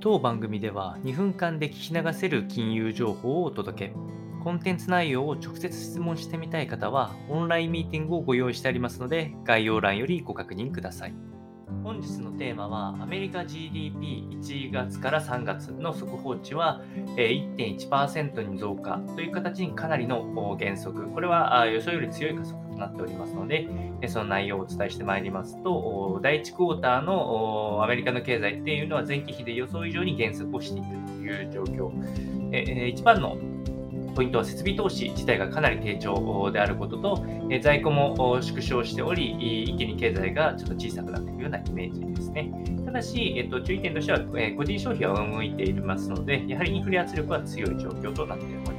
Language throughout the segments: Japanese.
当番組では2分間で聞き流せる金融情報をお届け。コンテンツ内容を直接質問してみたい方は、オンラインミーティングをご用意してありますので、概要欄よりご確認ください。本日のテーマは、アメリカ GDP1 月から3月の速報値は1.1%に増加という形にかなりの減速。これは予想より強い加速となっておりますので、その内容をお伝えしてまいりますと、第1クォーターのアメリカの経済っていうのは前期比で予想以上に減速をしているという状況。一番のポイントは設備投資自体がかなり低調であることと、在庫も縮小しており、一気に経済がちょっと小さくなっていくようなイメージですね。ただし、えっと、注意点としては、え個人消費は動いていますので、やはりインフレ圧力は強い状況となっております。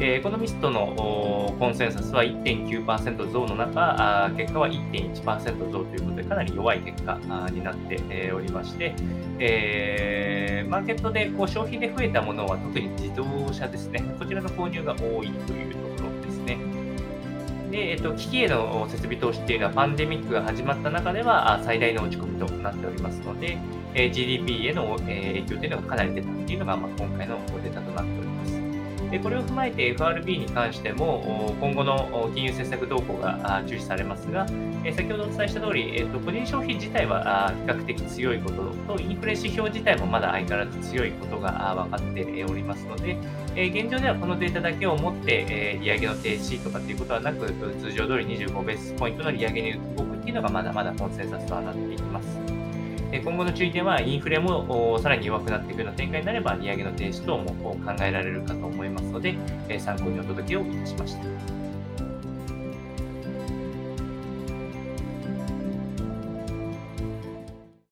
えエコノミストのコンセンサスは1.9%増の中、結果は1.1%増ということで、かなり弱い結果になっておりまして、えー、マーケットでこう消費で増えたものは特に自動車ですね、こちらの購入が多いというところですね。で、えっと、機器への設備投資っていうのはパンデミックが始まった中では最大の落ち込みとなっておりますので、え GDP への影響というのがかなり出たというのが、まあ、今回のデータとなっております。でこれを踏まえて FRB に関しても今後の金融政策動向が注視されますが、先ほどお伝えした通り、えっと、個人消費自体は比較的強いことと、インフレ指標自体もまだ相変わらず強いことが分かっておりますので、現状ではこのデータだけをもって利上げの停止とかっていうことはなく、通常通り25ベースポイントの利上げに動くっていうのがまだまだコンセンサスとはなっていきます。今後の注意点は、インフレもさらに弱くなっていくような展開になれば、利上げの停止等も考えられるかと思いますので、参考にお届けをいたしました。